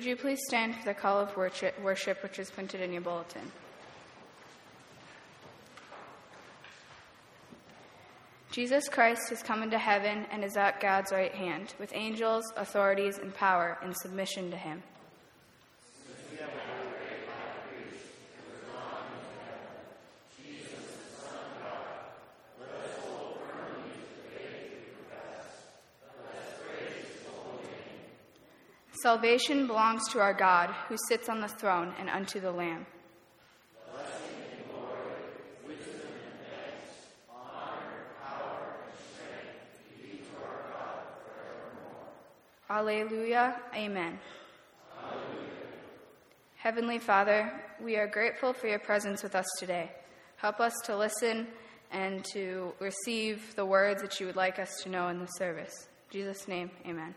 Would you please stand for the call of worship, which is printed in your bulletin? Jesus Christ has come into heaven and is at God's right hand, with angels, authorities, and power in submission to him. Salvation belongs to our God, who sits on the throne, and unto the Lamb. Alleluia. Amen. Alleluia. Heavenly Father, we are grateful for your presence with us today. Help us to listen and to receive the words that you would like us to know in the service. In Jesus' name, amen.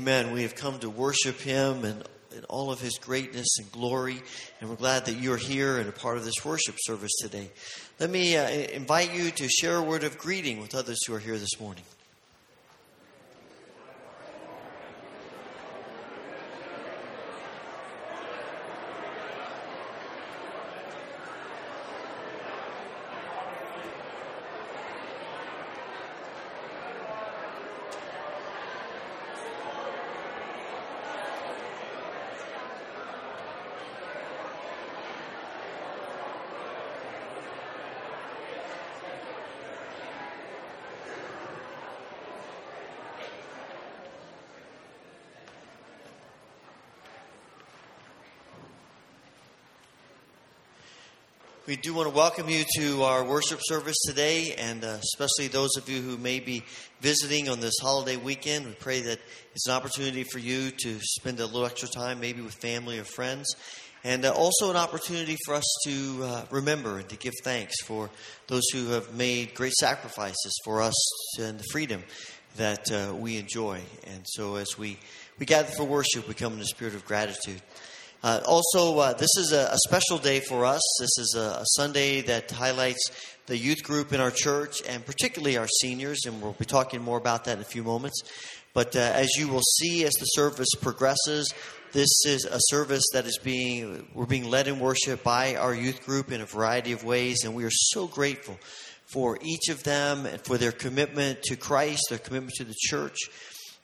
Amen. We have come to worship Him and all of His greatness and glory. And we're glad that you're here and a part of this worship service today. Let me uh, invite you to share a word of greeting with others who are here this morning. We do want to welcome you to our worship service today, and uh, especially those of you who may be visiting on this holiday weekend. We pray that it's an opportunity for you to spend a little extra time, maybe with family or friends, and uh, also an opportunity for us to uh, remember and to give thanks for those who have made great sacrifices for us and the freedom that uh, we enjoy. And so, as we, we gather for worship, we come in a spirit of gratitude. Uh, also, uh, this is a, a, special day for us. This is a, a, Sunday that highlights the youth group in our church and particularly our seniors, and we'll be talking more about that in a few moments. But uh, as you will see as the service progresses, this is a service that is being we're being led in worship by our youth group in a variety of ways, and we are so grateful for each of them and for their commitment to Christ, their commitment to the church.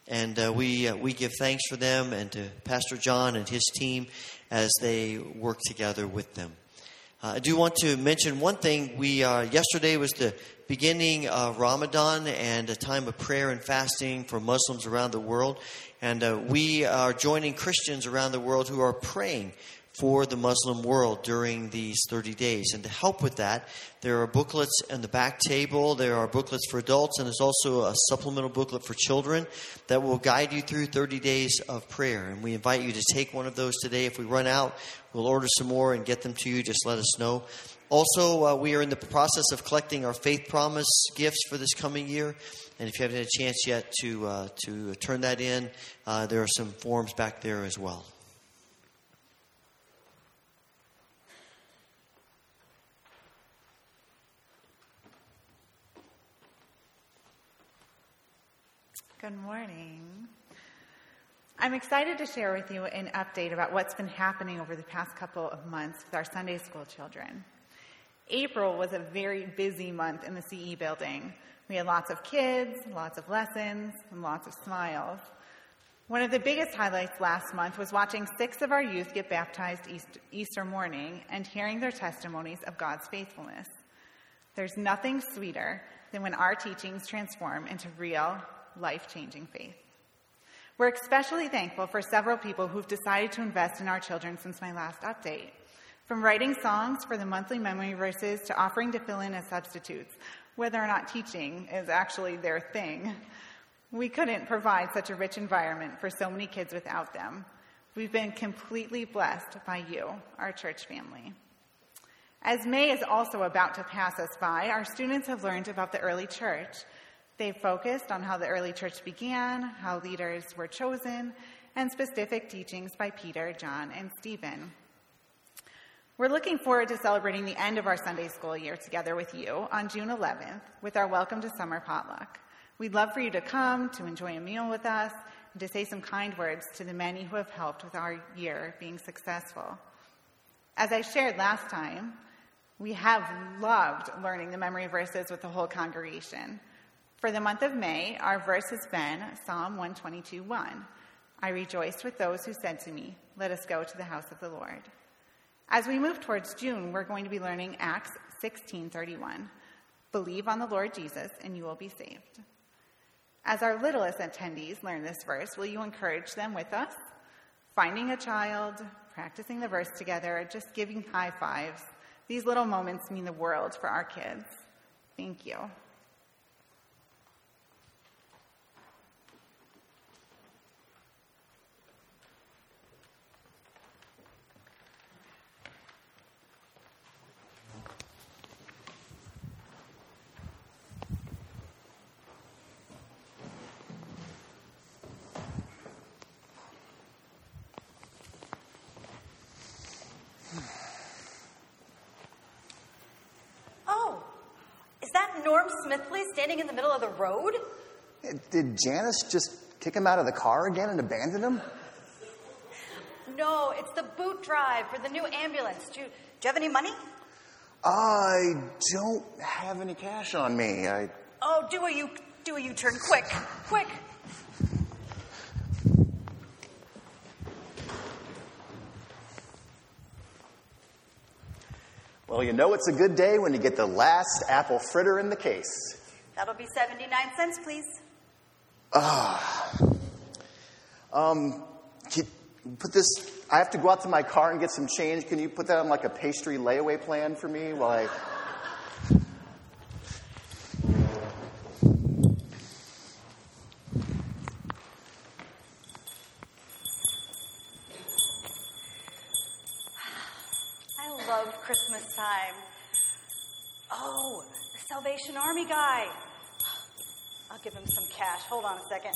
And uh, we, uh, we give thanks for them and to Pastor John and his team as they work together with them. Uh, I do want to mention one thing. We uh, yesterday was the beginning of Ramadan and a time of prayer and fasting for Muslims around the world, and uh, we are joining Christians around the world who are praying for the Muslim world during these 30 days. And to help with that, there are booklets on the back table, there are booklets for adults, and there's also a supplemental booklet for children that will guide you through 30 days of prayer. And we invite you to take one of those today. If we run out, we'll order some more and get them to you. Just let us know. Also, uh, we are in the process of collecting our faith promise gifts for this coming year. And if you haven't had a chance yet to, uh, to turn that in, uh, there are some forms back there as well. Good morning. I'm excited to share with you an update about what's been happening over the past couple of months with our Sunday school children. April was a very busy month in the CE building. We had lots of kids, lots of lessons, and lots of smiles. One of the biggest highlights last month was watching six of our youth get baptized Easter morning and hearing their testimonies of God's faithfulness. There's nothing sweeter than when our teachings transform into real, life changing faith. We're especially thankful for several people who've decided to invest in our children since my last update. From writing songs for the monthly memory verses to offering to fill in as substitutes, whether or not teaching is actually their thing. We couldn't provide such a rich environment for so many kids without them. We've been completely blessed by you, our church family. As May is also about to pass us by, our students have learned about the early church they focused on how the early church began, how leaders were chosen, and specific teachings by Peter, John, and Stephen. We're looking forward to celebrating the end of our Sunday school year together with you on June 11th with our Welcome to Summer potluck. We'd love for you to come, to enjoy a meal with us, and to say some kind words to the many who have helped with our year being successful. As I shared last time, we have loved learning the memory verses with the whole congregation. For the month of May, our verse has been Psalm 122 1. I rejoiced with those who said to me, Let us go to the house of the Lord. As we move towards June, we're going to be learning Acts 16:31. Believe on the Lord Jesus and you will be saved. As our littlest attendees learn this verse, will you encourage them with us? Finding a child, practicing the verse together, just giving high fives. These little moments mean the world for our kids. Thank you. Smithley standing in the middle of the road? Did Janice just kick him out of the car again and abandon him? No, it's the boot drive for the new ambulance. Do you, do you have any money? I don't have any cash on me. I Oh, do a U do a U turn quick, quick. Well, you know it's a good day when you get the last apple fritter in the case. That'll be 79 cents, please. Um, can you put this. I have to go out to my car and get some change. Can you put that on like a pastry layaway plan for me while. I love Christmas time. Oh, the Salvation Army guy. I'll give him some cash. Hold on a second.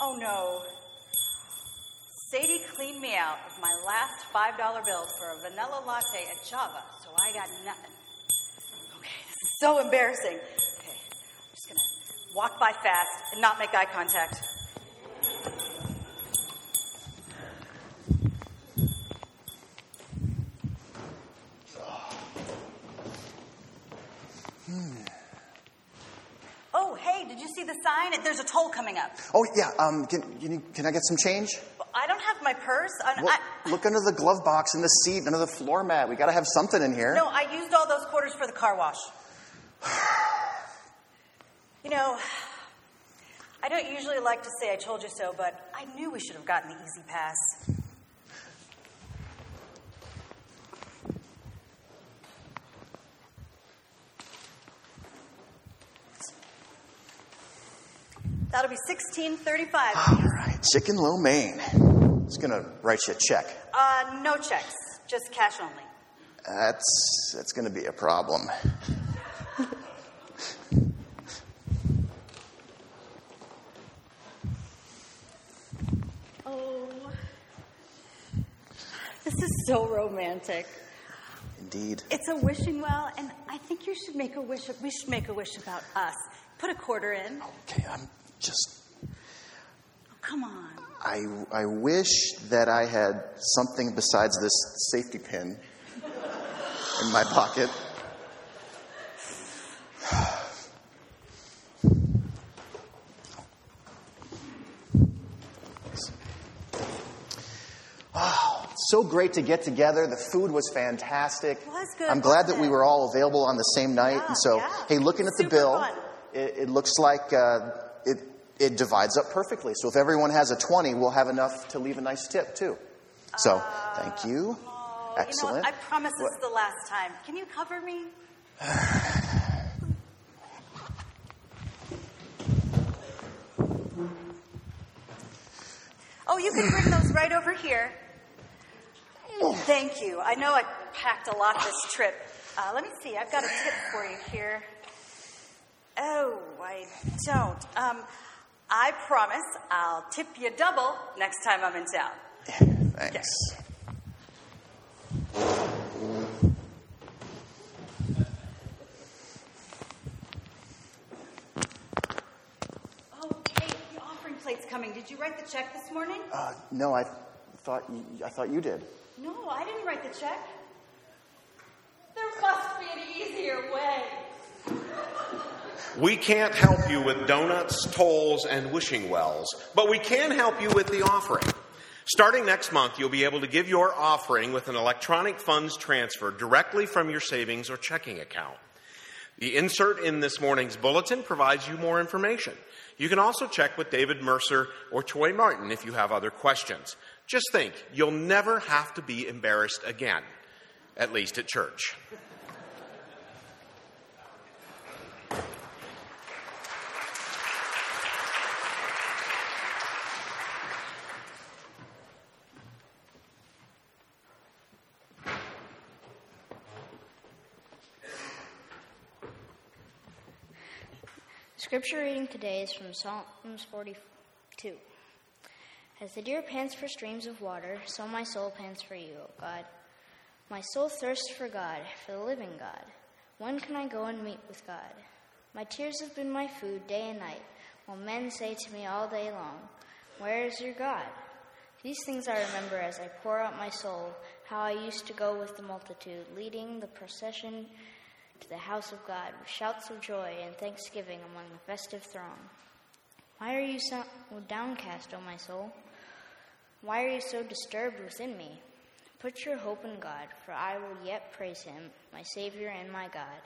Oh no. Sadie cleaned me out of my last $5 bills for a vanilla latte at Java, so I got nothing. Okay, this is so embarrassing. Okay, I'm just gonna walk by fast and not make eye contact. Oh, hey, did you see the sign? There's a toll coming up. Oh, yeah. Um, can, you, can I get some change? I don't have my purse. Well, I, look under the glove box in the seat, under the floor mat. We got to have something in here. no, I used all those quarters for the car wash. You know, I don't usually like to say I told you so, but I knew we should have gotten the E-ZPass. That'll be sixteen thirty-five. All right, chicken lo mein. It's gonna write you a check. Uh, no checks, just cash only. That's that's gonna be a problem. Oh, this is so romantic. Indeed. It's a wishing well, and I think you should make a wish. We should make a wish about us. Put a quarter in. Okay, I'm just. Oh, come on. I I wish that I had something besides this safety pin in my pocket. Oh, so great to get together. The food was fantastic. It was good, I'm glad that we were all available on the same night. Yeah, and so, yeah. hey, looking at the bill, it, it looks like uh, it, it divides up perfectly. So if everyone has a 20, we'll have enough to leave a nice tip, too. So, thank you. Oh, Excellent. You know? I promise this is the last time. Can you cover me? Oh, you can bring those right over here. Thank you. I know I packed a lot this trip. Uh, let me see. I've got a tip for you here. Oh, I don't. Um, I promise I'll tip you double next time I'm in town. Thanks. Oh, hey, the offering plate's coming. Did you write the check this morning? Uh, no, I thought you, I thought you did. No, I didn't write the check. There must be an easier way. We can't help you with donuts, tolls, and wishing wells, but we can help you with the offering. Starting next month, you'll be able to give your offering with an electronic funds transfer directly from your savings or checking account. The insert in this morning's bulletin provides you more information. You can also check with David Mercer or Troy Martin if you have other questions. Just think, you'll never have to be embarrassed again, at least at church. Scripture reading today is from Psalms 42. As the deer pants for streams of water, so my soul pants for you, O God. My soul thirsts for God, for the living God. When can I go and meet with God? My tears have been my food day and night, while men say to me all day long, Where is your God? These things I remember as I pour out my soul, how I used to go with the multitude, leading the procession to the house of God with shouts of joy and thanksgiving among the festive throng. Why are you so downcast, O my soul? Why are you so disturbed within me? Put your hope in God, for I will yet praise him, my Savior and my God.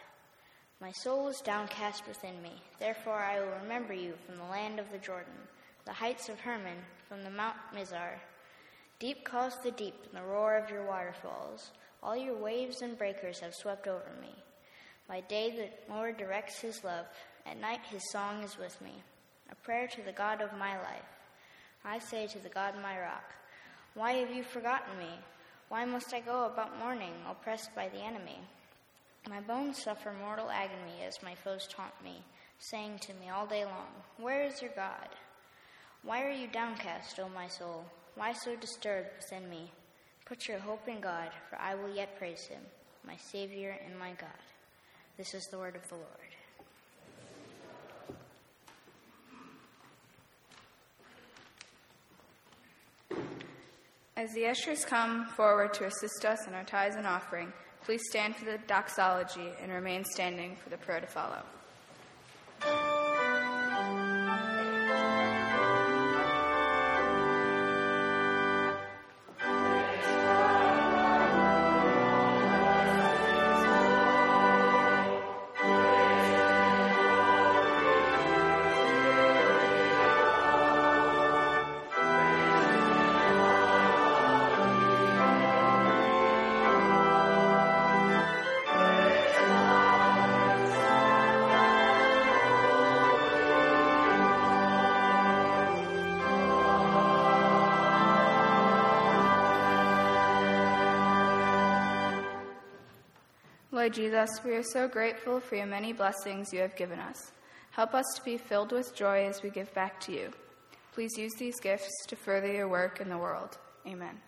My soul is downcast within me, therefore I will remember you from the land of the Jordan, the heights of Hermon, from the Mount Mizar. Deep calls the deep and the roar of your waterfalls. All your waves and breakers have swept over me. By day the Lord directs his love, at night his song is with me, a prayer to the God of my life. I say to the God my rock, Why have you forgotten me? Why must I go about mourning, oppressed by the enemy? My bones suffer mortal agony as my foes taunt me, saying to me all day long, Where is your God? Why are you downcast, O my soul? Why so disturbed within me? Put your hope in God, for I will yet praise him, my Savior and my God. This is the word of the Lord. As the ushers come forward to assist us in our tithes and offering, please stand for the doxology and remain standing for the prayer to follow. Lord Jesus, we are so grateful for your many blessings you have given us. Help us to be filled with joy as we give back to you. Please use these gifts to further your work in the world. Amen.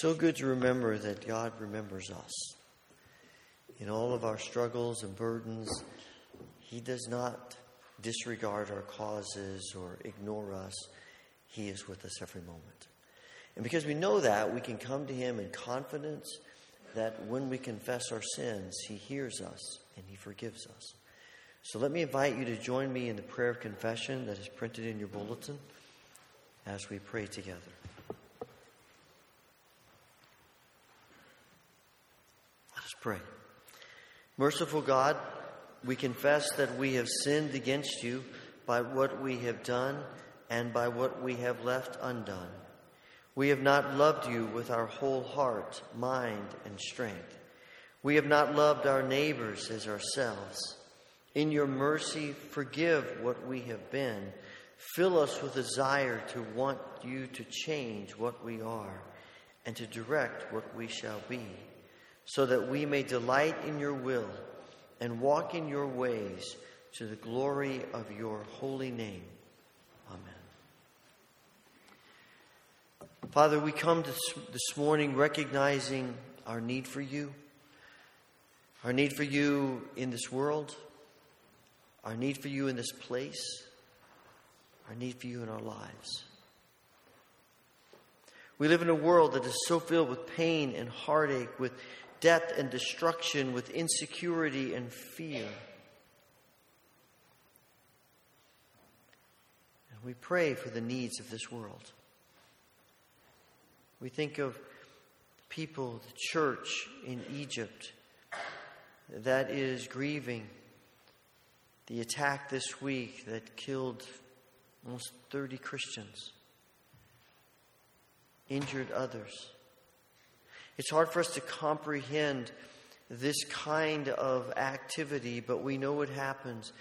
So good to remember that God remembers us. In all of our struggles and burdens, He does not disregard our causes or ignore us. He is with us every moment. And because we know that, we can come to Him in confidence that when we confess our sins, He hears us and He forgives us. So let me invite you to join me in the prayer of confession that is printed in your bulletin as we pray together. Let us pray. Merciful God, we confess that we have sinned against you by what we have done and by what we have left undone. We have not loved you with our whole heart, mind, and strength. We have not loved our neighbors as ourselves. In your mercy, forgive what we have been. Fill us with desire to want you to change what we are and to direct what we shall be, so that we may delight in your will and walk in your ways to the glory of your holy name. Amen. Father, we come this morning recognizing our need for you, our need for you in this world, our need for you in this place, our need for you in our lives. We live in a world that is so filled with pain and heartache, with death and destruction, with insecurity and fear. And we pray for the needs of this world. We think of people, the church in Egypt, that is grieving the attack this week that killed almost 30 Christians, injured others. It's hard for us to comprehend this kind of activity, but we know it happens.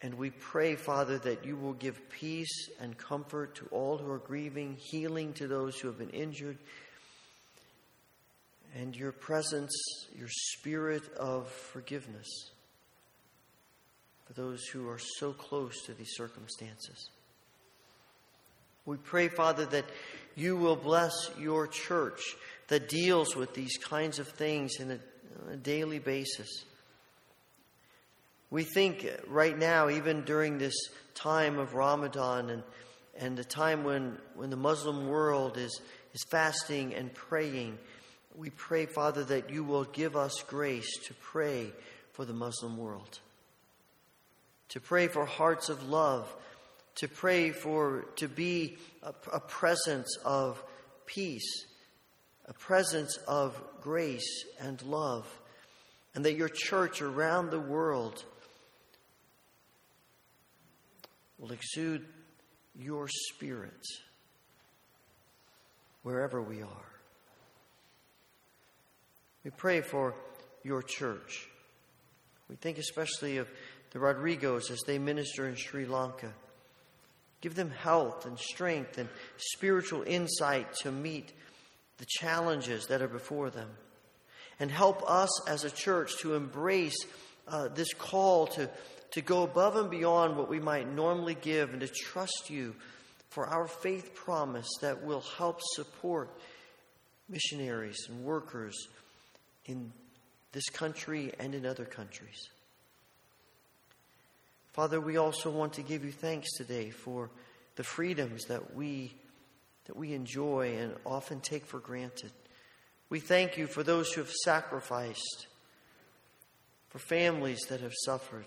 And we pray, Father, that you will give peace and comfort to all who are grieving, healing to those who have been injured, and your presence, your spirit of forgiveness for those who are so close to these circumstances. We pray, Father, that you will bless your church that deals with these kinds of things in a, on a daily basis. We think right now, even during this time of Ramadan and, and the time when, when the Muslim world is, is fasting and praying, we pray, Father, that you will give us grace to pray for the Muslim world, to pray for hearts of love, to pray for, to be a, a presence of peace, a presence of grace and love, and that your church around the world will exude your spirit wherever we are. We pray for your church. We think especially of the Rodrigos as they minister in Sri Lanka. Give them health and strength and spiritual insight to meet the challenges that are before them. And help us as a church to embrace uh, this call to to go above and beyond what we might normally give and to trust you for our faith promise that will help support missionaries and workers in this country and in other countries. Father, we also want to give you thanks today for the freedoms that we that we enjoy and often take for granted. We thank you for those who have sacrificed, for families that have suffered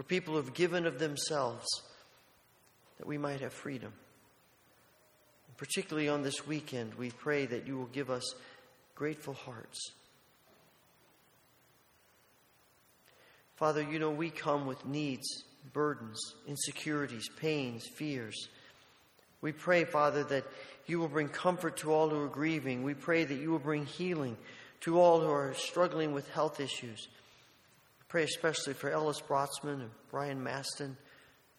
for people who have given of themselves that we might have freedom. And particularly on this weekend, we pray that you will give us grateful hearts. Father, you know we come with needs, burdens, insecurities, pains, fears. We pray, Father, that you will bring comfort to all who are grieving. We pray that you will bring healing to all who are struggling with health issues. Pray especially for Ellis Brotzman and Brian Maston,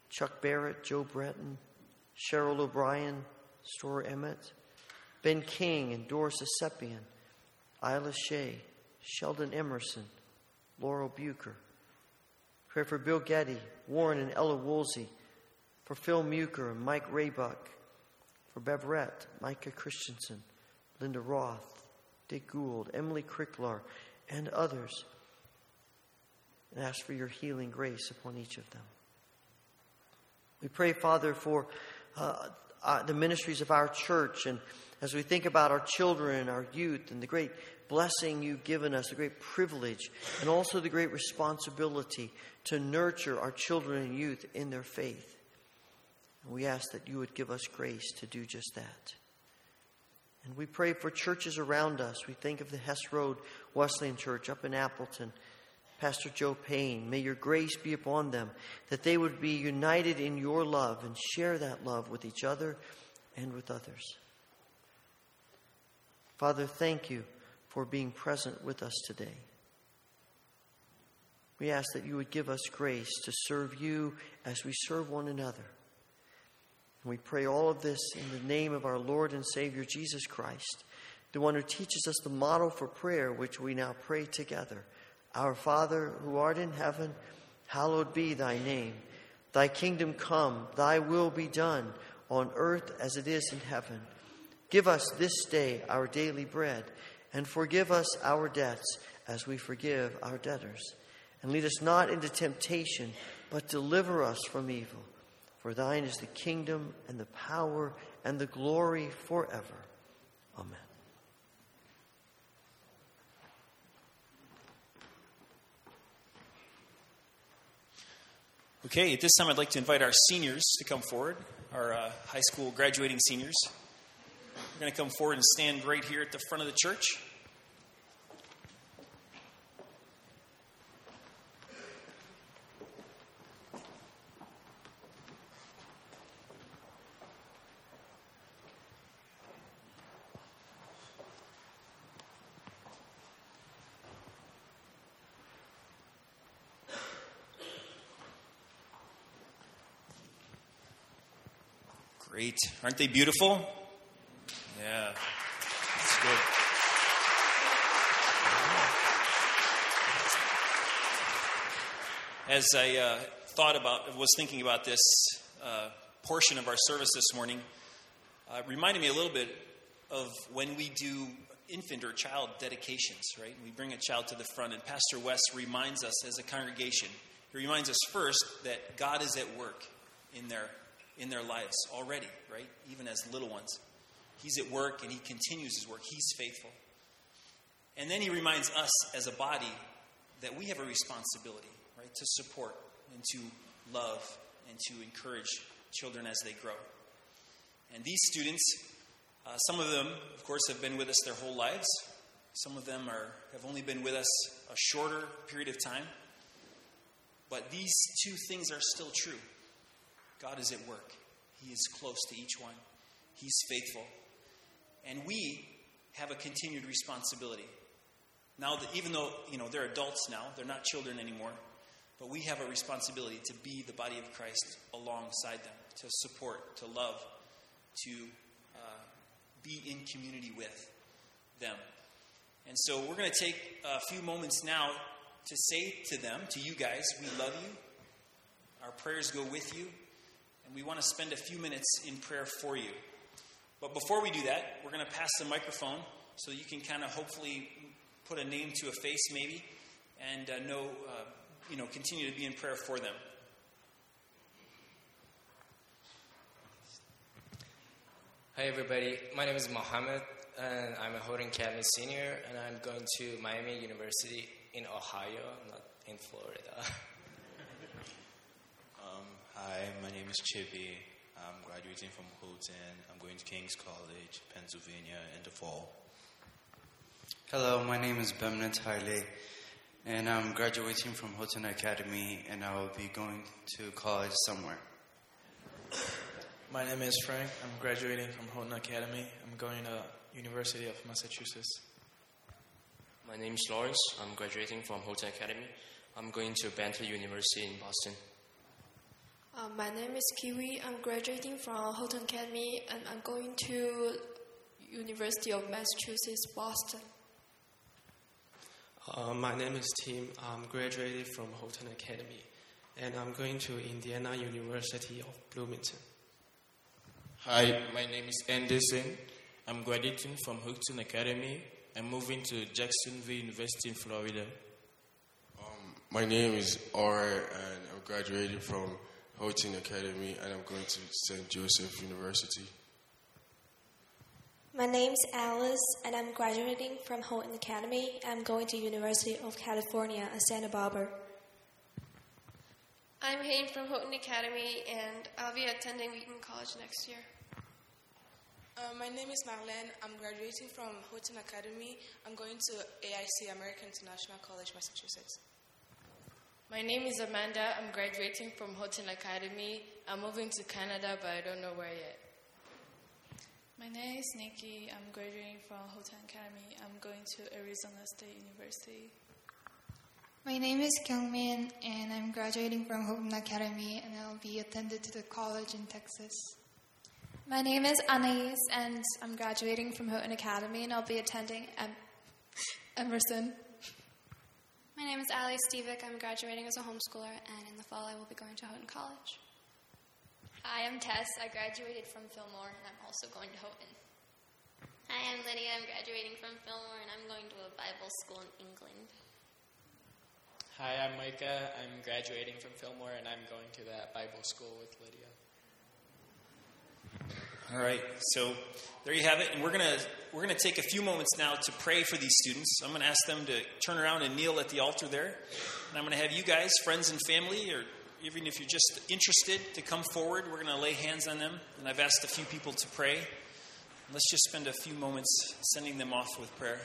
Chuck Barrett, Joe Breton, Cheryl O'Brien, Stora Emmett, Ben King and Doris Asepian, Isla Shea, Sheldon Emerson, Laurel Bucher. Pray for Bill Getty, Warren and Ella Woolsey, for Phil Muker and Mike Raybuck, for Beverett, Micah Christensen, Linda Roth, Dick Gould, Emily Cricklar, and others, and ask for your healing grace upon each of them. We pray, Father, for uh, uh, the ministries of our church, and as we think about our children, our youth, and the great blessing you've given us, the great privilege, and also the great responsibility to nurture our children and youth in their faith. We ask that you would give us grace to do just that. And we pray for churches around us. We think of the Hess Road Wesleyan Church up in Appleton. Pastor Joe Payne, may your grace be upon them, that they would be united in your love and share that love with each other and with others. Father, thank you for being present with us today. We ask that you would give us grace to serve you as we serve one another. And we pray all of this in the name of our Lord and Savior Jesus Christ, the one who teaches us the model for prayer, which we now pray together. Our Father, who art in heaven, hallowed be thy name. Thy kingdom come, thy will be done, on earth as it is in heaven. Give us this day our daily bread, and forgive us our debts as we forgive our debtors. And lead us not into temptation, but deliver us from evil. For thine is the kingdom and the power and the glory forever. Amen. Okay, at this time I'd like to invite our seniors to come forward, our uh, high school graduating seniors. We're going to come forward and stand right here at the front of the church. Great. Aren't they beautiful? Yeah. That's good. As I uh, thought about, was thinking about this uh, portion of our service this morning, uh, reminded me a little bit of when we do infant or child dedications, right? We bring a child to the front, and Pastor West reminds us as a congregation, he reminds us first that God is at work in their in their lives already, right? Even as little ones. He's at work and he continues his work. He's faithful. And then he reminds us as a body that we have a responsibility, right, to support and to love and to encourage children as they grow. And these students, uh, some of them, of course, have been with us their whole lives. Some of them are, have only been with us a shorter period of time. But these two things are still true. God is at work. He is close to each one. He's faithful. And we have a continued responsibility. Now that even though, you know, they're adults now, they're not children anymore, but we have a responsibility to be the body of Christ alongside them, to support, to love, to uh, be in community with them. And so we're going to take a few moments now to say to them, to you guys, we love you. Our prayers go with you we want to spend a few minutes in prayer for you. But before we do that, we're going to pass the microphone so you can kind of hopefully put a name to a face, maybe, and uh, know, uh, you know, continue to be in prayer for them. Hi, everybody. My name is Mohammed, and I'm a Houghton Academy senior, and I'm going to Miami University in Ohio, not in Florida. hi, my name is Chibi. I'm graduating from Houghton. I'm going to King's College, Pennsylvania, in the fall. Hello, my name is Bemnat Haile, and I'm graduating from Houghton Academy, and I will be going to college somewhere. My name is Frank. I'm graduating from Houghton Academy. I'm going to University of Massachusetts. My name is Lawrence. I'm graduating from Houghton Academy. I'm going to Bentley University in Boston. Uh, my name is Kiwi. I'm graduating from Houghton Academy and I'm going to University of Massachusetts, Boston. Uh, my name is Tim. I'm graduating from Houghton Academy and I'm going to Indiana University of Bloomington. Hi, my name is Anderson. I'm graduating from Houghton Academy. I'm moving to Jacksonville University in Florida. Um, my name is R, and I'm graduating from Houghton Academy, and I'm going to St. Joseph University. My name's Alice, and I'm graduating from Houghton Academy. I'm going to University of California at Santa Barbara. I'm Hayden from Houghton Academy, and I'll be attending Wheaton College next year. Uh, my name is Marlene. I'm graduating from Houghton Academy. I'm going to AIC, American International College, Massachusetts. My name is Amanda. I'm graduating from Houghton Academy. I'm moving to Canada, but I don't know where yet. My name is Nikki. I'm graduating from Houghton Academy. I'm going to Arizona State University. My name is Kyungmin, and I'm graduating from Houghton Academy, and I'll be attended to the college in Texas. My name is Anais, and I'm graduating from Houghton Academy, and I'll be attending em- Emerson. My name is Ali Stevick. I'm graduating as a homeschooler, and in the fall I will be going to Houghton College. Hi, I'm Tess. I graduated from Fillmore, and I'm also going to Houghton. Hi, I'm Lydia. I'm graduating from Fillmore, and I'm going to a Bible school in England. Hi, I'm Micah. I'm graduating from Fillmore, and I'm going to that Bible school with Lydia. All right, so there you have it, and we're gonna we're gonna take a few moments now to pray for these students. I'm gonna ask them to turn around and kneel at the altar there, and I'm gonna have you guys, friends and family, or even if you're just interested, to come forward. We're gonna lay hands on them, and I've asked a few people to pray. Let's just spend a few moments sending them off with prayer.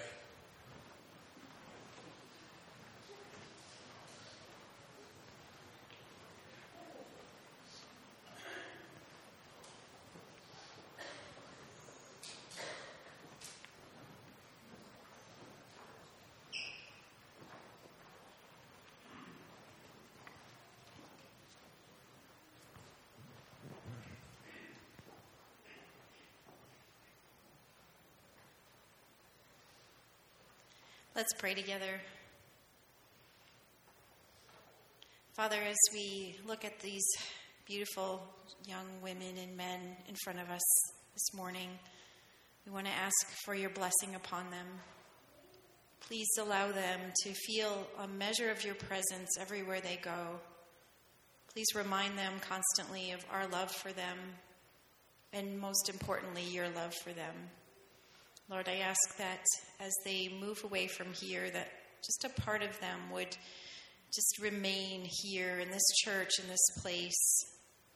Let's pray together. Father, as we look at these beautiful young women and men in front of us this morning, we want to ask for your blessing upon them. Please allow them to feel a measure of your presence everywhere they go. Please remind them constantly of our love for them, and most importantly, your love for them. Lord, I ask that as they move away from here, that just a part of them would just remain here in this church, in this place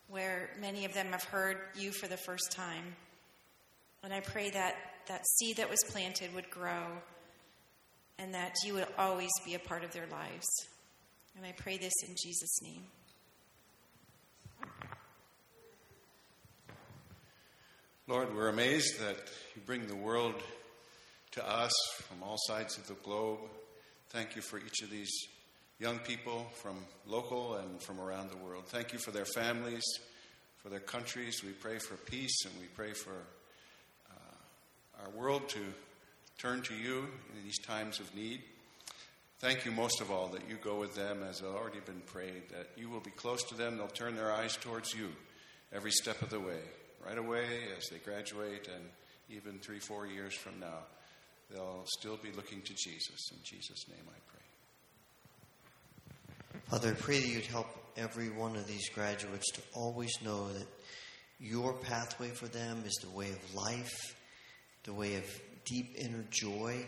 where many of them have heard you for the first time. And I pray that that seed that was planted would grow and that you would always be a part of their lives. And I pray this in Jesus' name. Lord, we're amazed that you bring the world to us from all sides of the globe. Thank you for each of these young people from local and from around the world. Thank you for their families, for their countries. We pray for peace and we pray for uh, our world to turn to you in these times of need. Thank you most of all that you go with them, as has already been prayed, that you will be close to them. They'll turn their eyes towards you every step of the way right away as they graduate and even three, four years from now, they'll still be looking to Jesus. In Jesus' name I pray. Father, I pray that you'd help every one of these graduates to always know that your pathway for them is the way of life, the way of deep inner joy,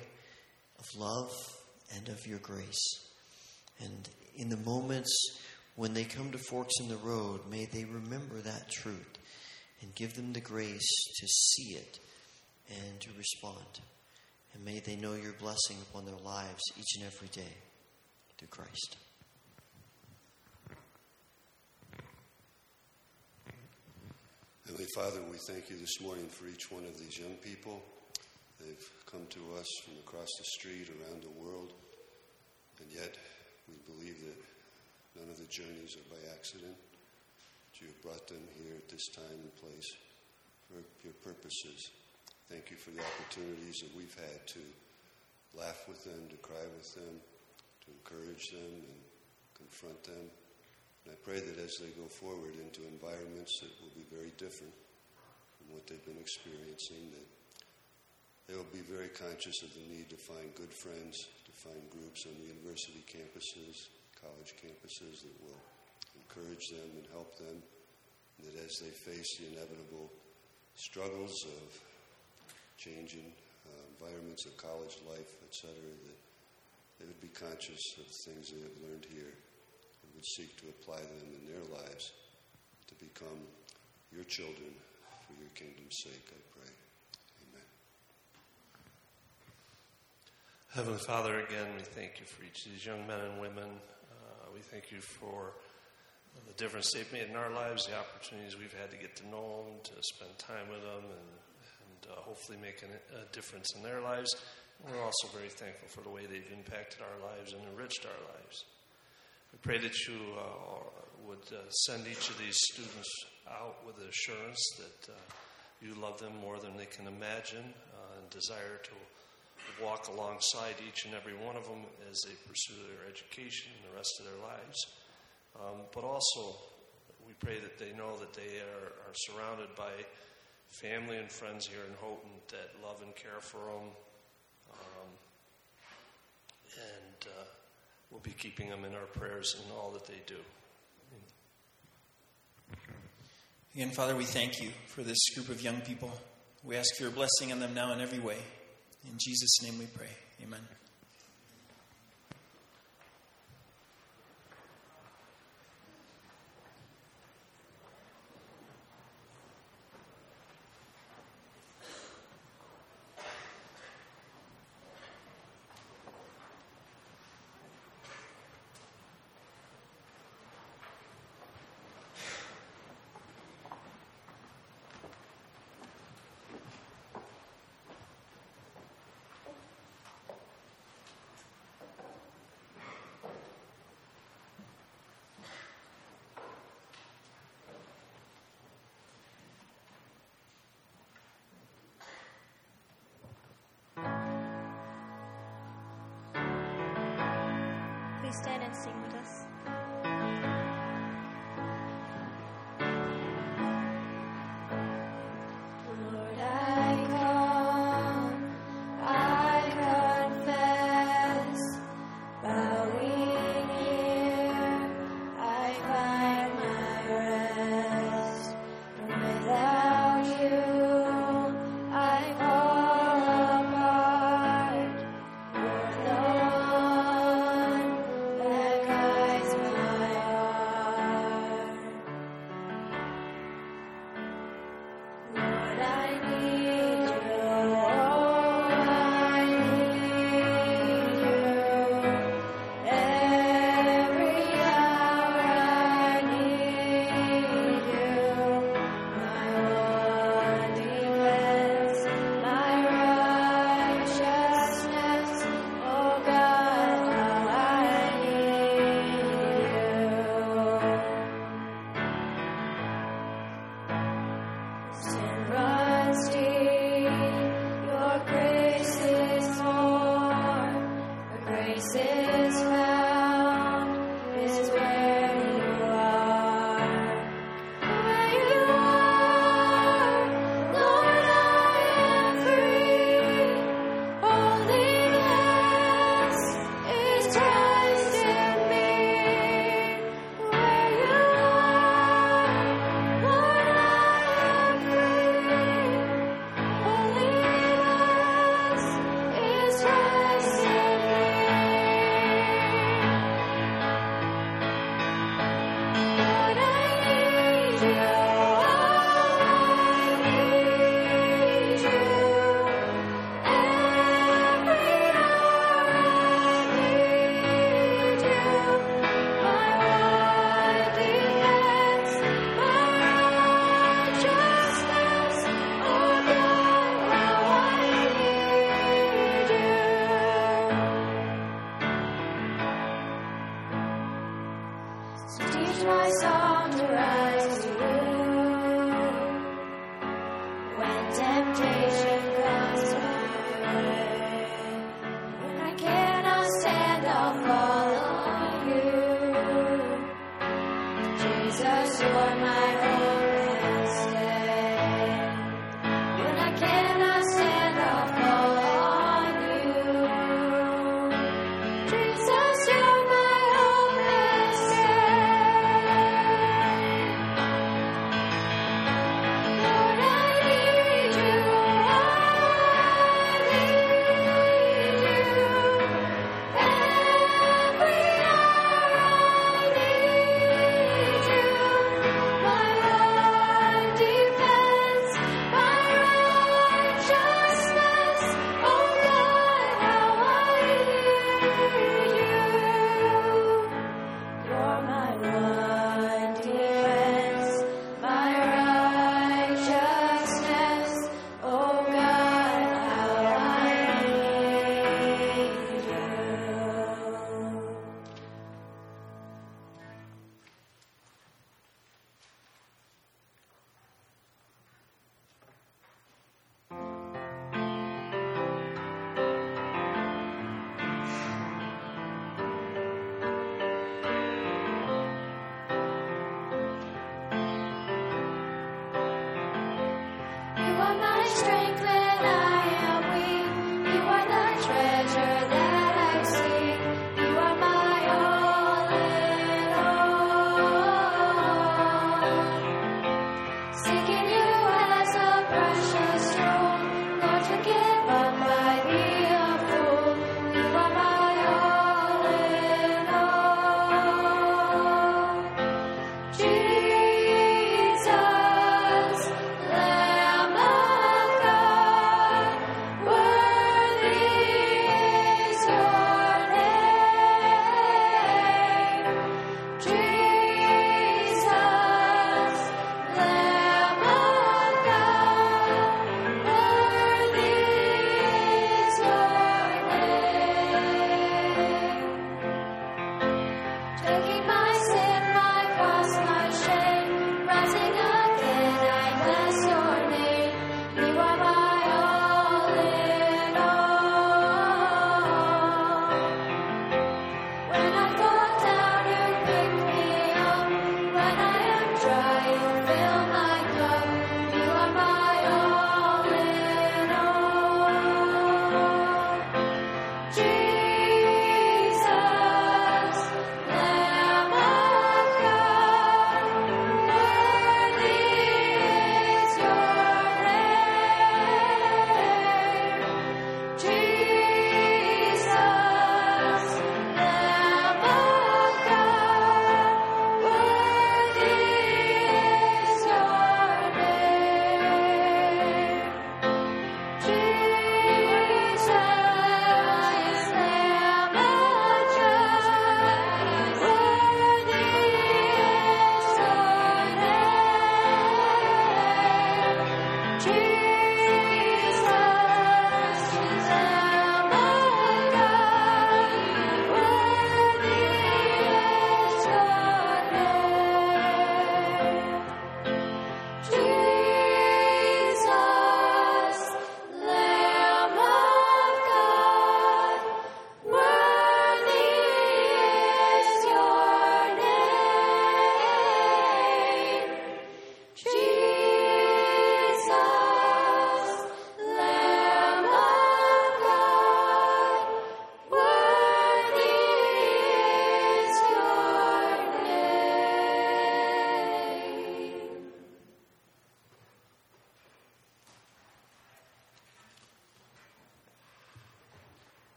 of love, and of your grace. And in the moments when they come to forks in the road, may they remember that truth and give them the grace to see it and to respond. And may they know your blessing upon their lives each and every day through Christ. Heavenly Father, we thank you this morning for each one of these young people. They've come to us from across the street, around the world, and yet we believe that none of the journeys are by accident you have brought them here at this time and place for your purposes. Thank you for the opportunities that we've had to laugh with them, to cry with them, to encourage them and confront them. And I pray that as they go forward into environments that will be very different from what they've been experiencing, that They will be very conscious of the need to find good friends, to find groups on the university campuses, college campuses that will encourage them and help them. That as they face the inevitable struggles of changing uh, environments of college life, etc., that they would be conscious of the things they have learned here and would seek to apply them in their lives to become your children for your kingdom's sake, I pray. Amen. Heavenly Father, again, we thank you for each of these young men and women. Uh, we thank you for the difference they've made in our lives, the opportunities we've had to get to know them, to spend time with them, and, and uh, hopefully make an, a difference in their lives. And we're also very thankful for the way they've impacted our lives and enriched our lives. We pray that you uh, would uh, send each of these students out with the assurance that uh, you love them more than they can imagine uh, and desire to walk alongside each and every one of them as they pursue their education and the rest of their lives. Um, but also, we pray that they know that they are, are, surrounded by family and friends here in Houghton that love and care for them. Um, and uh, we'll be keeping them in our prayers in all that they do. Again, Father, we thank you for this group of young people. We ask for your blessing on them now in every way. In Jesus' name we pray. Amen. Stand and sing with us.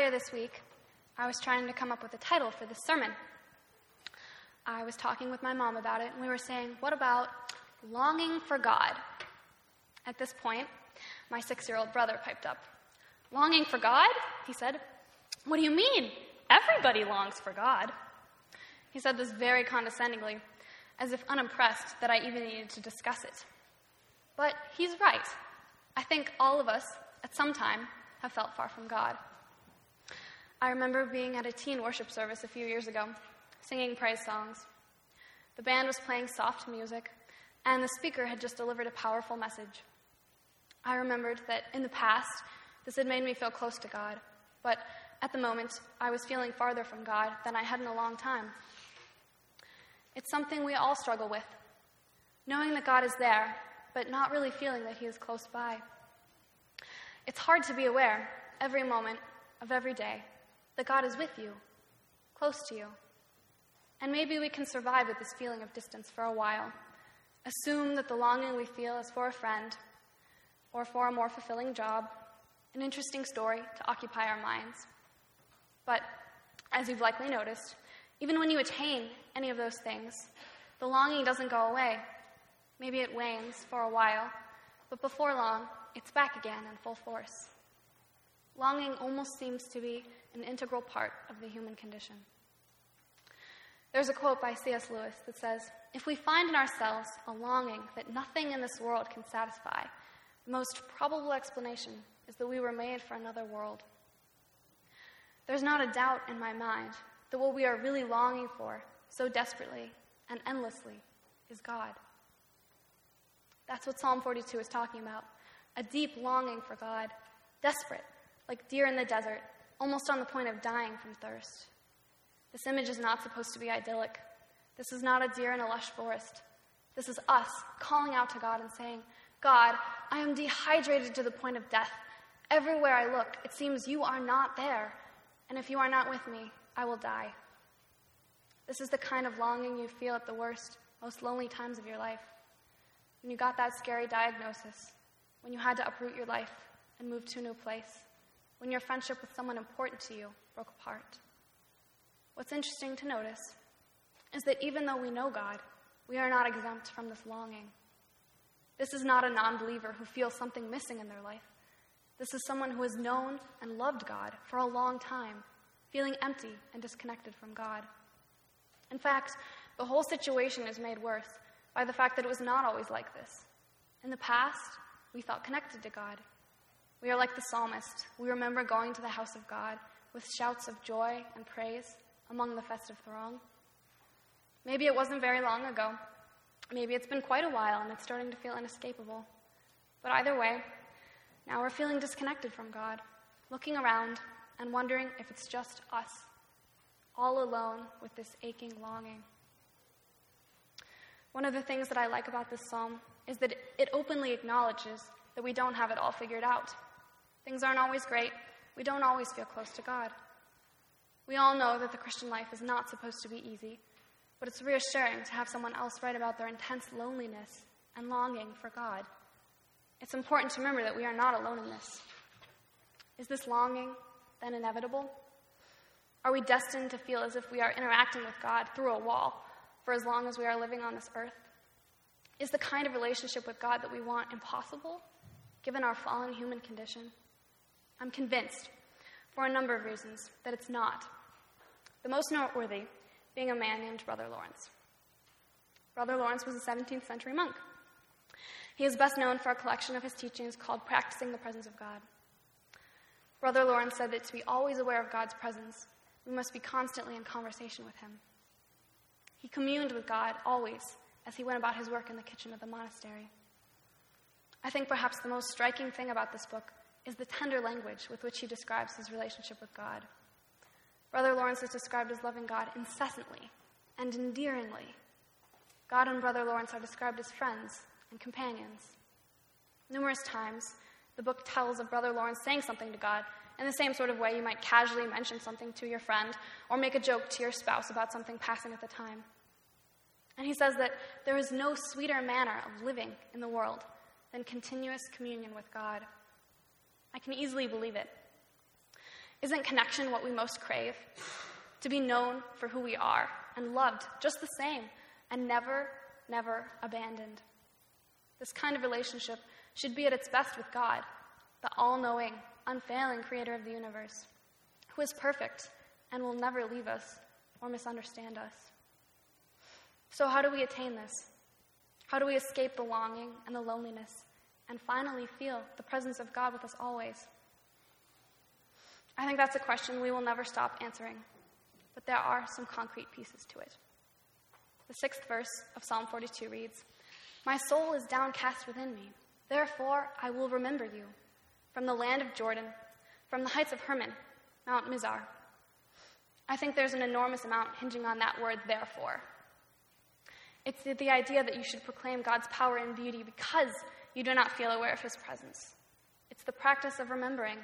Earlier this week, I was trying to come up with a title for this sermon. I was talking with my mom about it, and we were saying, what about longing for God? At this point, my six year old brother piped up. Longing for God? He said. What do you mean? Everybody longs for God. He said this very condescendingly, as if unimpressed that I even needed to discuss it. But he's right. I think all of us, at some time, have felt far from God. I remember being at a teen worship service a few years ago, singing praise songs. The band was playing soft music, and the speaker had just delivered a powerful message. I remembered that in the past, this had made me feel close to God, but at the moment, I was feeling farther from God than I had in a long time. It's something we all struggle with knowing that God is there, but not really feeling that He is close by. It's hard to be aware every moment of every day that God is with you, close to you. And maybe we can survive with this feeling of distance for a while. Assume that the longing we feel is for a friend or for a more fulfilling job, an interesting story to occupy our minds. But as you've likely noticed, even when you attain any of those things, the longing doesn't go away. Maybe it wanes for a while, but before long, it's back again in full force. Longing almost seems to be an integral part of the human condition. There's a quote by C.S. Lewis that says If we find in ourselves a longing that nothing in this world can satisfy, the most probable explanation is that we were made for another world. There's not a doubt in my mind that what we are really longing for so desperately and endlessly is God. That's what Psalm 42 is talking about a deep longing for God, desperate, like deer in the desert, almost on the point of dying from thirst. This image is not supposed to be idyllic. This is not a deer in a lush forest. This is us calling out to God and saying, God, I am dehydrated to the point of death. Everywhere I look, it seems you are not there. And if you are not with me, I will die. This is the kind of longing you feel at the worst, most lonely times of your life. When you got that scary diagnosis, when you had to uproot your life and move to a new place, when your friendship with someone important to you broke apart. What's interesting to notice is that even though we know God, we are not exempt from this longing. This is not a non believer who feels something missing in their life. This is someone who has known and loved God for a long time, feeling empty and disconnected from God. In fact, the whole situation is made worse by the fact that it was not always like this. In the past, we felt connected to God. We are like the psalmist. We remember going to the house of God with shouts of joy and praise among the festive throng. Maybe it wasn't very long ago. Maybe it's been quite a while and it's starting to feel inescapable. But either way, now we're feeling disconnected from God, looking around and wondering if it's just us, all alone with this aching longing. One of the things that I like about this psalm is that it openly acknowledges that we don't have it all figured out. Things aren't always great. We don't always feel close to God. We all know that the Christian life is not supposed to be easy, but it's reassuring to have someone else write about their intense loneliness and longing for God. It's important to remember that we are not alone in this. Is this longing then inevitable? Are we destined to feel as if we are interacting with God through a wall for as long as we are living on this earth? Is the kind of relationship with God that we want impossible, given our fallen human condition? I'm convinced, for a number of reasons, that it's not. The most noteworthy being a man named Brother Lawrence. Brother Lawrence was a 17th century monk. He is best known for a collection of his teachings called Practicing the Presence of God. Brother Lawrence said that to be always aware of God's presence, we must be constantly in conversation with Him. He communed with God always as he went about his work in the kitchen of the monastery. I think perhaps the most striking thing about this book is the tender language with which he describes his relationship with God. Brother Lawrence is described as loving God incessantly and endearingly. God and Brother Lawrence are described as friends and companions. Numerous times, the book tells of Brother Lawrence saying something to God in the same sort of way you might casually mention something to your friend or make a joke to your spouse about something passing at the time. And he says that there is no sweeter manner of living in the world than continuous communion with God. I can easily believe it. Isn't connection what we most crave? To be known for who we are and loved just the same and never, never abandoned. This kind of relationship should be at its best with God, the all knowing, unfailing creator of the universe, who is perfect and will never leave us or misunderstand us. So, how do we attain this? How do we escape the longing and the loneliness and finally feel the presence of God with us always? I think that's a question we will never stop answering, but there are some concrete pieces to it. The sixth verse of Psalm 42 reads My soul is downcast within me, therefore I will remember you from the land of Jordan, from the heights of Hermon, Mount Mizar. I think there's an enormous amount hinging on that word, therefore. It's the, the idea that you should proclaim God's power and beauty because you do not feel aware of his presence. It's the practice of remembering,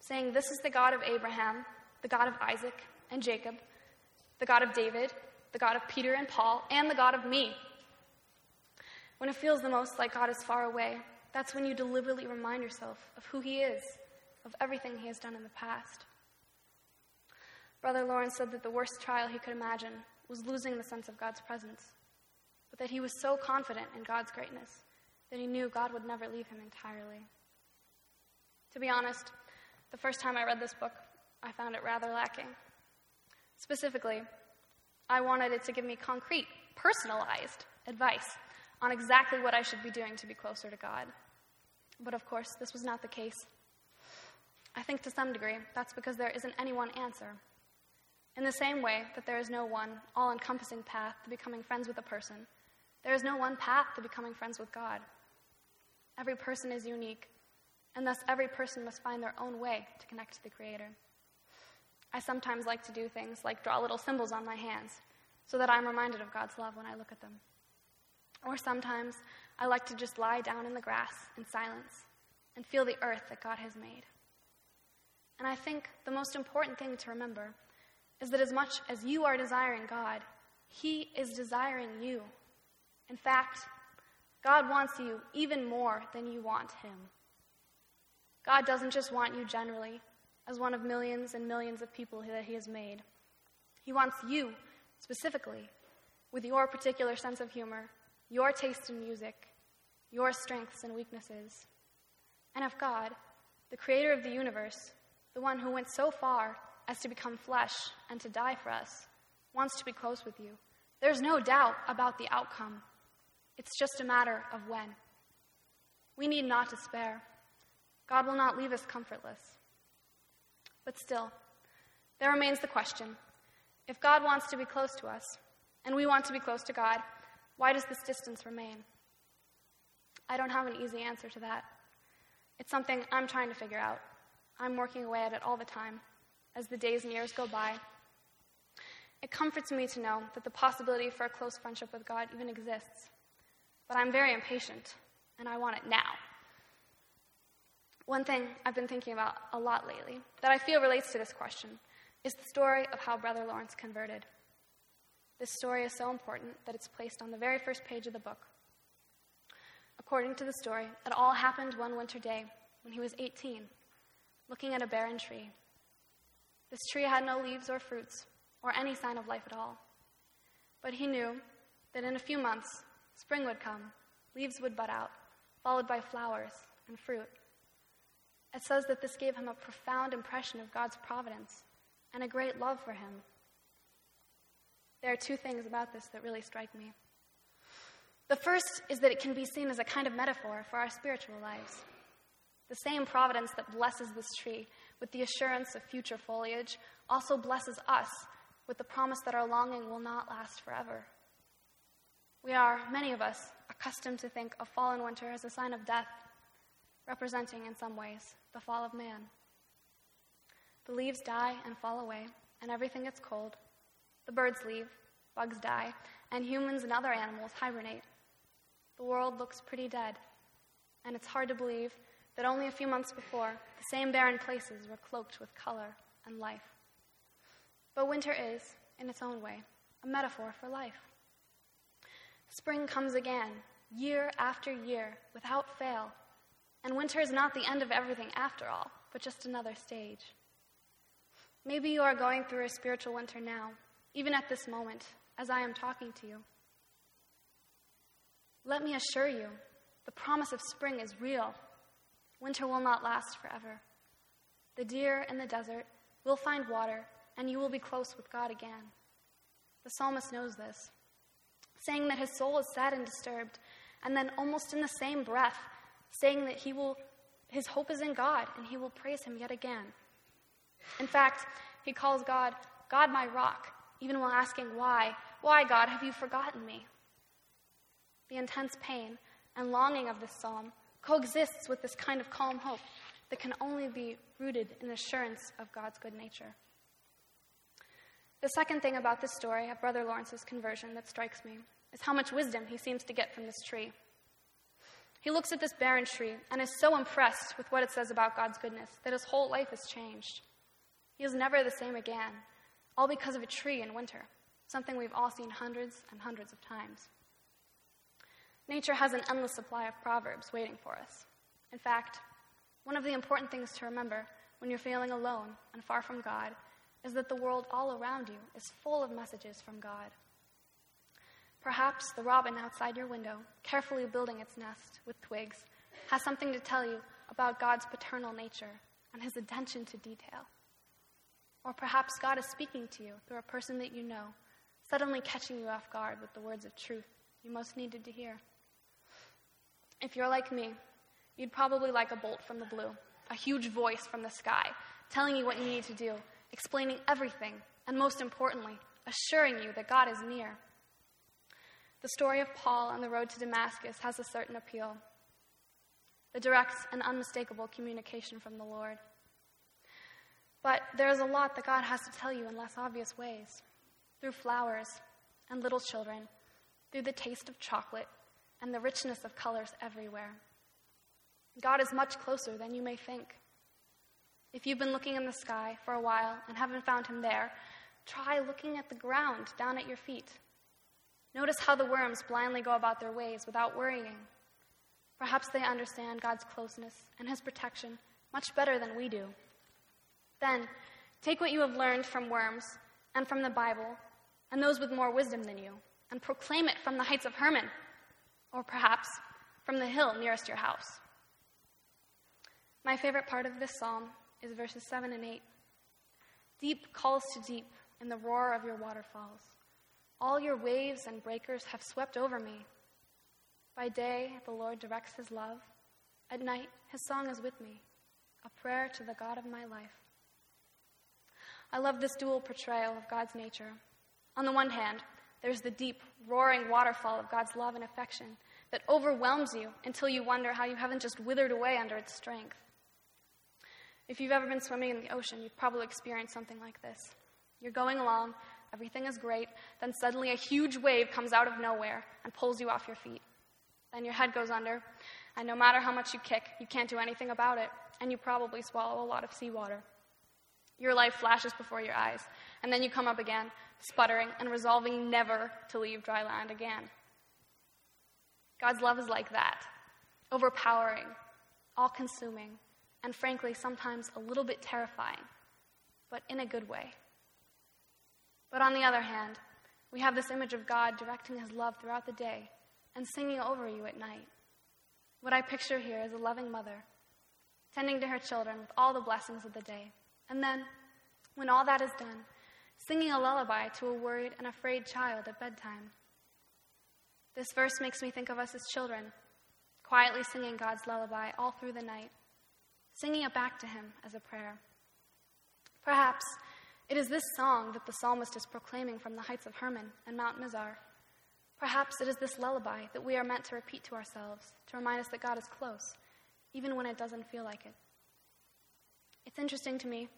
saying, This is the God of Abraham, the God of Isaac and Jacob, the God of David, the God of Peter and Paul, and the God of me. When it feels the most like God is far away, that's when you deliberately remind yourself of who He is, of everything He has done in the past. Brother Lawrence said that the worst trial he could imagine was losing the sense of God's presence, but that he was so confident in God's greatness that he knew God would never leave him entirely. To be honest, the first time I read this book, I found it rather lacking. Specifically, I wanted it to give me concrete, personalized advice on exactly what I should be doing to be closer to God. But of course, this was not the case. I think to some degree that's because there isn't any one answer. In the same way that there is no one all encompassing path to becoming friends with a person, there is no one path to becoming friends with God. Every person is unique, and thus every person must find their own way to connect to the Creator. I sometimes like to do things like draw little symbols on my hands so that I'm reminded of God's love when I look at them. Or sometimes I like to just lie down in the grass in silence and feel the earth that God has made. And I think the most important thing to remember is that as much as you are desiring God, He is desiring you. In fact, God wants you even more than you want Him. God doesn't just want you generally, as one of millions and millions of people that He has made. He wants you specifically, with your particular sense of humor, your taste in music, your strengths and weaknesses. And if God, the creator of the universe, the one who went so far as to become flesh and to die for us, wants to be close with you, there's no doubt about the outcome. It's just a matter of when. We need not despair. God will not leave us comfortless. But still, there remains the question if God wants to be close to us, and we want to be close to God, why does this distance remain? I don't have an easy answer to that. It's something I'm trying to figure out. I'm working away at it all the time as the days and years go by. It comforts me to know that the possibility for a close friendship with God even exists. But I'm very impatient, and I want it now. One thing I've been thinking about a lot lately that I feel relates to this question is the story of how Brother Lawrence converted. This story is so important that it's placed on the very first page of the book. According to the story, it all happened one winter day when he was 18, looking at a barren tree. This tree had no leaves or fruits or any sign of life at all. But he knew that in a few months, spring would come, leaves would bud out, followed by flowers and fruit. It says that this gave him a profound impression of God's providence and a great love for him. There are two things about this that really strike me. The first is that it can be seen as a kind of metaphor for our spiritual lives. The same providence that blesses this tree with the assurance of future foliage also blesses us with the promise that our longing will not last forever. We are, many of us, accustomed to think of fall and winter as a sign of death, representing in some ways the fall of man. The leaves die and fall away, and everything gets cold. The birds leave, bugs die, and humans and other animals hibernate. The world looks pretty dead, and it's hard to believe that only a few months before, the same barren places were cloaked with color and life. But winter is, in its own way, a metaphor for life. Spring comes again, year after year, without fail, and winter is not the end of everything after all, but just another stage. Maybe you are going through a spiritual winter now, even at this moment, as I am talking to you. Let me assure you, the promise of spring is real. Winter will not last forever. The deer in the desert will find water, and you will be close with God again. The psalmist knows this, saying that his soul is sad and disturbed, and then almost in the same breath, saying that he will, his hope is in God and he will praise him yet again. In fact, he calls God, God my rock, even while asking, Why? Why, God, have you forgotten me? The intense pain and longing of this psalm coexists with this kind of calm hope that can only be rooted in assurance of God's good nature. The second thing about this story of Brother Lawrence's conversion that strikes me is how much wisdom he seems to get from this tree. He looks at this barren tree and is so impressed with what it says about God's goodness that his whole life has changed. He is never the same again, all because of a tree in winter, something we've all seen hundreds and hundreds of times. Nature has an endless supply of proverbs waiting for us. In fact, one of the important things to remember when you're feeling alone and far from God is that the world all around you is full of messages from God. Perhaps the robin outside your window, carefully building its nest with twigs, has something to tell you about God's paternal nature and his attention to detail. Or perhaps God is speaking to you through a person that you know, suddenly catching you off guard with the words of truth you most needed to hear. If you're like me, you'd probably like a bolt from the blue, a huge voice from the sky, telling you what you need to do, explaining everything, and most importantly, assuring you that God is near. The story of Paul on the road to Damascus has a certain appeal the direct and unmistakable communication from the Lord. But there is a lot that God has to tell you in less obvious ways through flowers and little children, through the taste of chocolate and the richness of colors everywhere. God is much closer than you may think. If you've been looking in the sky for a while and haven't found him there, try looking at the ground down at your feet. Notice how the worms blindly go about their ways without worrying. Perhaps they understand God's closeness and his protection much better than we do. Then, take what you have learned from worms and from the Bible and those with more wisdom than you and proclaim it from the heights of Hermon, or perhaps from the hill nearest your house. My favorite part of this psalm is verses 7 and 8. Deep calls to deep in the roar of your waterfalls. All your waves and breakers have swept over me. By day, the Lord directs his love. At night, his song is with me, a prayer to the God of my life. I love this dual portrayal of God's nature. On the one hand, there's the deep, roaring waterfall of God's love and affection that overwhelms you until you wonder how you haven't just withered away under its strength. If you've ever been swimming in the ocean, you've probably experienced something like this. You're going along, everything is great, then suddenly a huge wave comes out of nowhere and pulls you off your feet. Then your head goes under, and no matter how much you kick, you can't do anything about it, and you probably swallow a lot of seawater. Your life flashes before your eyes, and then you come up again, sputtering and resolving never to leave dry land again. God's love is like that overpowering, all consuming, and frankly, sometimes a little bit terrifying, but in a good way. But on the other hand, we have this image of God directing his love throughout the day and singing over you at night. What I picture here is a loving mother tending to her children with all the blessings of the day. And then, when all that is done, singing a lullaby to a worried and afraid child at bedtime. This verse makes me think of us as children, quietly singing God's lullaby all through the night, singing it back to Him as a prayer. Perhaps it is this song that the psalmist is proclaiming from the heights of Hermon and Mount Mizar. Perhaps it is this lullaby that we are meant to repeat to ourselves to remind us that God is close, even when it doesn't feel like it. It's interesting to me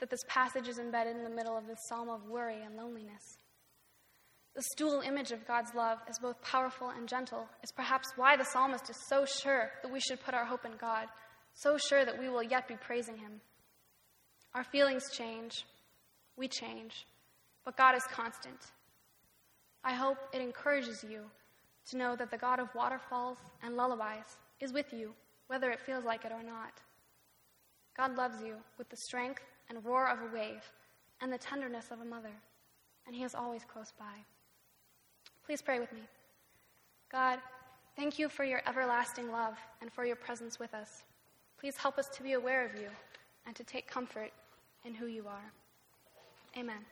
that this passage is embedded in the middle of this psalm of worry and loneliness. This dual image of God's love as both powerful and gentle is perhaps why the psalmist is so sure that we should put our hope in God, so sure that we will yet be praising Him. Our feelings change, we change, but God is constant. I hope it encourages you to know that the God of waterfalls and lullabies is with you, whether it feels like it or not. God loves you with the strength and roar of a wave and the tenderness of a mother, and He is always close by. Please pray with me. God, thank you for your everlasting love and for your presence with us. Please help us to be aware of you and to take comfort in who you are. Amen.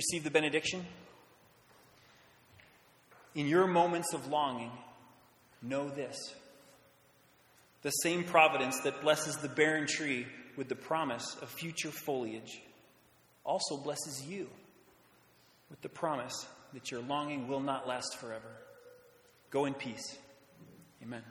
Receive the benediction. In your moments of longing, know this the same providence that blesses the barren tree with the promise of future foliage also blesses you with the promise that your longing will not last forever. Go in peace. Amen.